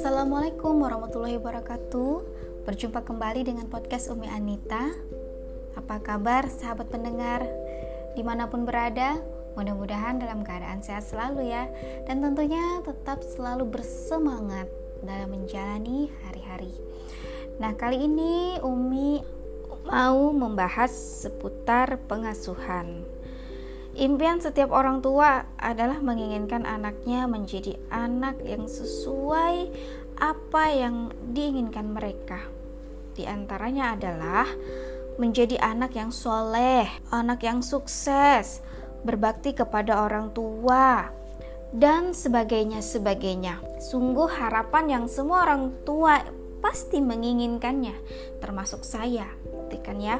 Assalamualaikum warahmatullahi wabarakatuh. Berjumpa kembali dengan podcast Umi Anita. Apa kabar sahabat pendengar? Di mana pun berada Mudah-mudahan dalam keadaan sehat selalu ya. Dan tentunya tetap selalu bersemangat Dalam menjalani hari-hari. Nah kali ini Umi mau membahas seputar pengasuhan Impian setiap orang tua adalah menginginkan anaknya menjadi anak yang sesuai apa yang diinginkan mereka. Di antaranya adalah menjadi anak yang soleh, anak yang sukses, berbakti kepada orang tua, dan sebagainya sebagainya. Sungguh harapan yang semua orang tua pasti menginginkannya, termasuk saya, kan ya.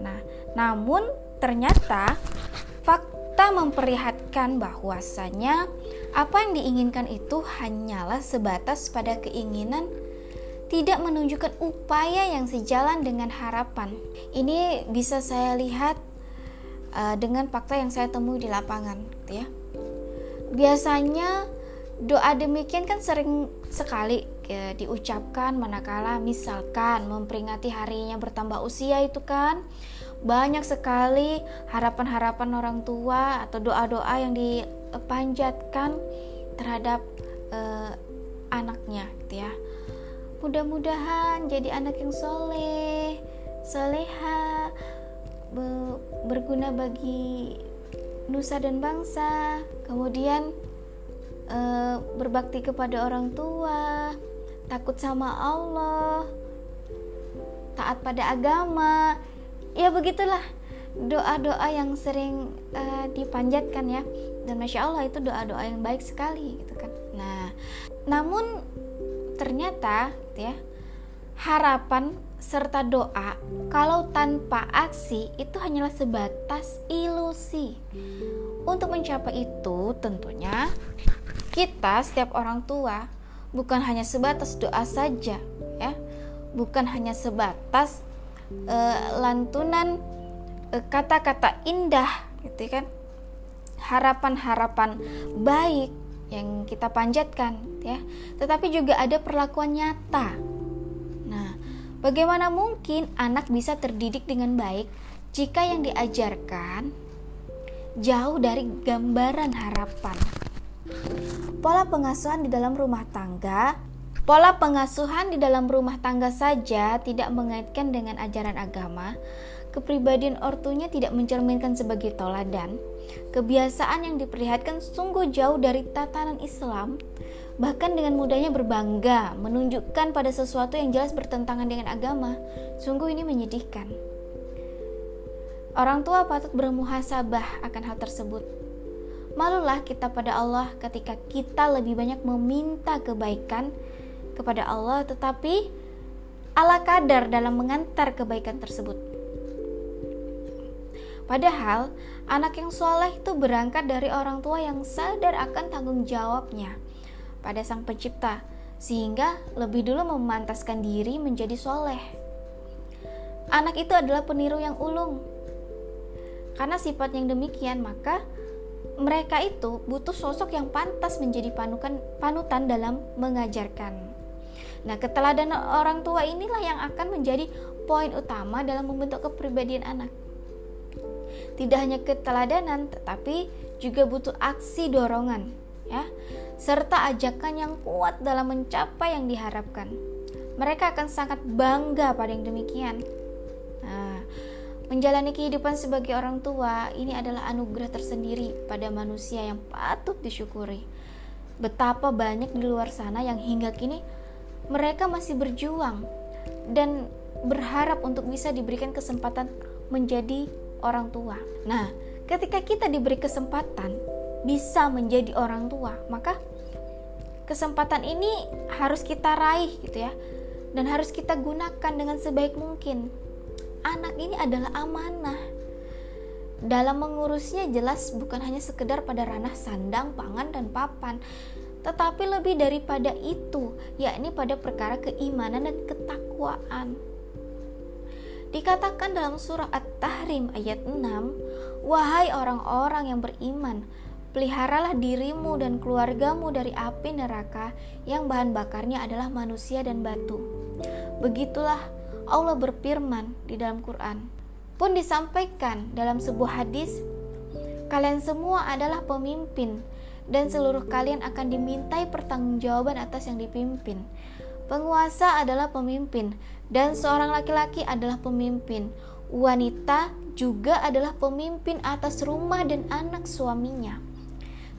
Nah, namun ternyata fakta memperlihatkan bahwasanya apa yang diinginkan itu hanyalah sebatas pada keinginan tidak menunjukkan upaya yang sejalan dengan harapan. Ini bisa saya lihat uh, dengan fakta yang saya temui di lapangan, gitu ya. Biasanya doa demikian kan sering sekali ya, diucapkan manakala misalkan memperingati harinya bertambah usia itu kan. Banyak sekali harapan-harapan orang tua atau doa-doa yang dipanjatkan terhadap uh, anaknya gitu ya. Mudah-mudahan jadi anak yang soleh soleha be berguna bagi nusa dan bangsa. Kemudian uh, berbakti kepada orang tua takut sama Allah taat pada agama. Ya begitulah doa-doa yang sering uh, dipanjatkan ya. Dan masya Allah itu doa-doa yang baik sekali gitu kan. Nah namun ternyata gitu ya harapan serta doa kalau tanpa aksi itu hanyalah sebatas ilusi. Untuk mencapai itu tentunya kita setiap orang tua bukan hanya sebatas doa saja ya. Bukan hanya sebatas uh, lantunan uh, kata-kata indah gitu kan. Harapan-harapan baik yang kita panjatkan ya. Tetapi juga ada perlakuan nyata. Nah bagaimana mungkin anak bisa terdidik dengan baik jika yang diajarkan jauh dari gambaran harapan pola pengasuhan di dalam rumah tangga Pola pengasuhan di dalam rumah tangga saja tidak mengaitkan dengan ajaran agama. Kepribadian ortunya tidak mencerminkan sebagai toladan. Kebiasaan yang diperlihatkan sungguh jauh dari tatanan Islam, bahkan dengan mudahnya berbangga, menunjukkan pada sesuatu yang jelas bertentangan dengan agama. Sungguh ini menyedihkan. Orang tua patut bermuhasabah akan hal tersebut. Malulah kita pada Allah ketika kita lebih banyak meminta kebaikan kepada Allah tetapi ala kadar dalam mengantar kebaikan tersebut. Padahal anak yang soleh itu berangkat dari orang tua yang sadar akan tanggung jawabnya pada sang pencipta sehingga lebih dulu memantaskan diri menjadi soleh. Anak itu adalah peniru yang ulung. Karena sifat yang demikian maka mereka itu butuh sosok yang pantas menjadi panukan, panutan dalam mengajarkan. Nah, keteladanan orang tua inilah yang akan menjadi poin utama dalam membentuk kepribadian anak. Tidak hanya keteladanan, tetapi juga butuh aksi dorongan, ya, serta ajakan yang kuat dalam mencapai yang diharapkan. Mereka akan sangat bangga pada yang demikian. Menjalani kehidupan sebagai orang tua ini adalah anugerah tersendiri pada manusia yang patut disyukuri. Betapa banyak di luar sana yang hingga kini mereka masih berjuang dan berharap untuk bisa diberikan kesempatan menjadi orang tua. Nah, ketika kita diberi kesempatan bisa menjadi orang tua, maka kesempatan ini harus kita raih gitu ya. Dan harus kita gunakan dengan sebaik mungkin. Anak ini adalah amanah. Dalam mengurusnya jelas bukan hanya sekedar pada ranah sandang, pangan, dan papan, tetapi lebih daripada itu, yakni pada perkara keimanan dan ketakwaan. Dikatakan dalam surah At-Tahrim ayat 6, Wahai orang-orang yang beriman, peliharalah dirimu dan keluargamu dari api neraka yang bahan bakarnya adalah manusia dan batu. Begitulah Allah berfirman di dalam Quran. Pun disampaikan dalam sebuah hadis, kalian semua adalah pemimpin dan seluruh kalian akan dimintai pertanggungjawaban atas yang dipimpin. Penguasa adalah pemimpin dan seorang laki-laki adalah pemimpin. Wanita juga adalah pemimpin atas rumah dan anak suaminya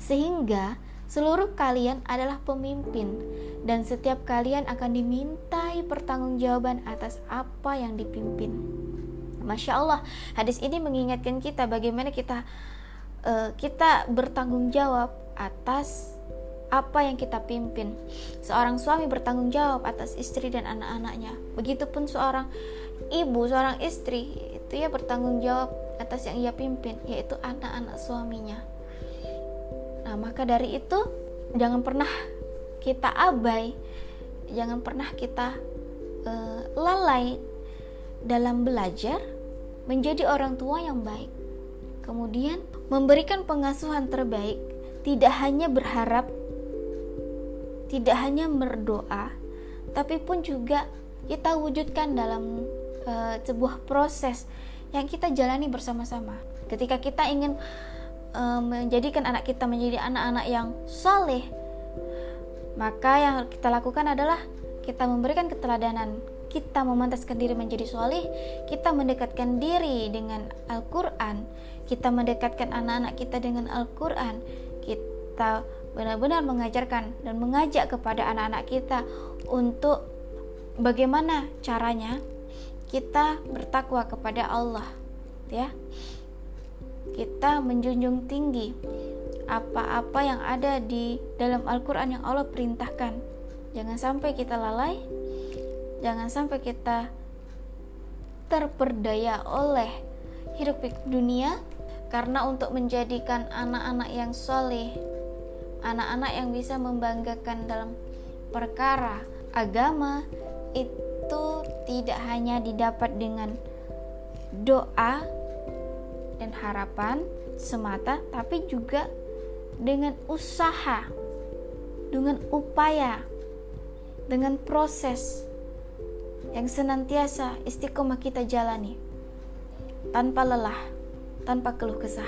sehingga seluruh kalian adalah pemimpin dan setiap kalian akan dimintai pertanggungjawaban atas apa yang dipimpin. Masya Allah, hadis ini mengingatkan kita bagaimana kita uh, kita bertanggung jawab atas apa yang kita pimpin. Seorang suami bertanggung jawab atas istri dan anak-anaknya. Begitupun seorang ibu, seorang istri itu ya bertanggung jawab atas yang ia pimpin, yaitu anak-anak suaminya. Nah, maka dari itu jangan pernah kita abai, jangan pernah kita uh, lalai dalam belajar menjadi orang tua yang baik. Kemudian memberikan pengasuhan terbaik tidak hanya berharap tidak hanya berdoa tapi pun juga kita wujudkan dalam uh, sebuah proses yang kita jalani bersama-sama. Ketika kita ingin uh, menjadikan anak kita menjadi anak-anak yang soleh, maka yang kita lakukan adalah kita memberikan keteladanan, kita memantaskan diri menjadi soleh, kita mendekatkan diri dengan Al-Quran, kita mendekatkan anak-anak kita dengan Al-Quran, kita benar-benar mengajarkan dan mengajak kepada anak-anak kita untuk bagaimana caranya kita bertakwa kepada Allah, ya kita menjunjung tinggi apa-apa yang ada di dalam Al-Quran yang Allah perintahkan. Jangan sampai kita lalai, jangan sampai kita terperdaya oleh hidup dunia karena untuk menjadikan anak-anak yang soleh, anak-anak yang bisa membanggakan dalam perkara agama itu tidak hanya didapat dengan doa dan harapan semata, tapi juga dengan usaha, dengan upaya, dengan proses yang senantiasa istiqomah kita jalani tanpa lelah, tanpa keluh kesah.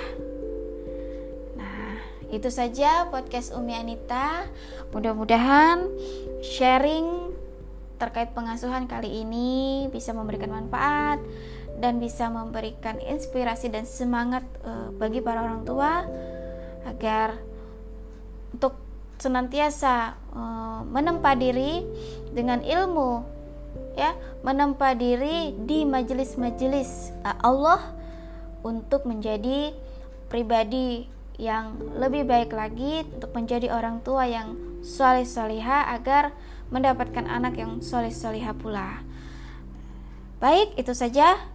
Nah, itu saja podcast Umi Anita. Mudah-mudahan sharing terkait pengasuhan kali ini bisa memberikan manfaat dan bisa memberikan inspirasi dan semangat uh, bagi para orang tua agar untuk senantiasa uh, menempa diri dengan ilmu ya menempa diri di majelis-majelis uh, Allah untuk menjadi pribadi yang lebih baik lagi untuk menjadi orang tua yang soleh soleha agar mendapatkan anak yang soleh soleha pula. Baik itu saja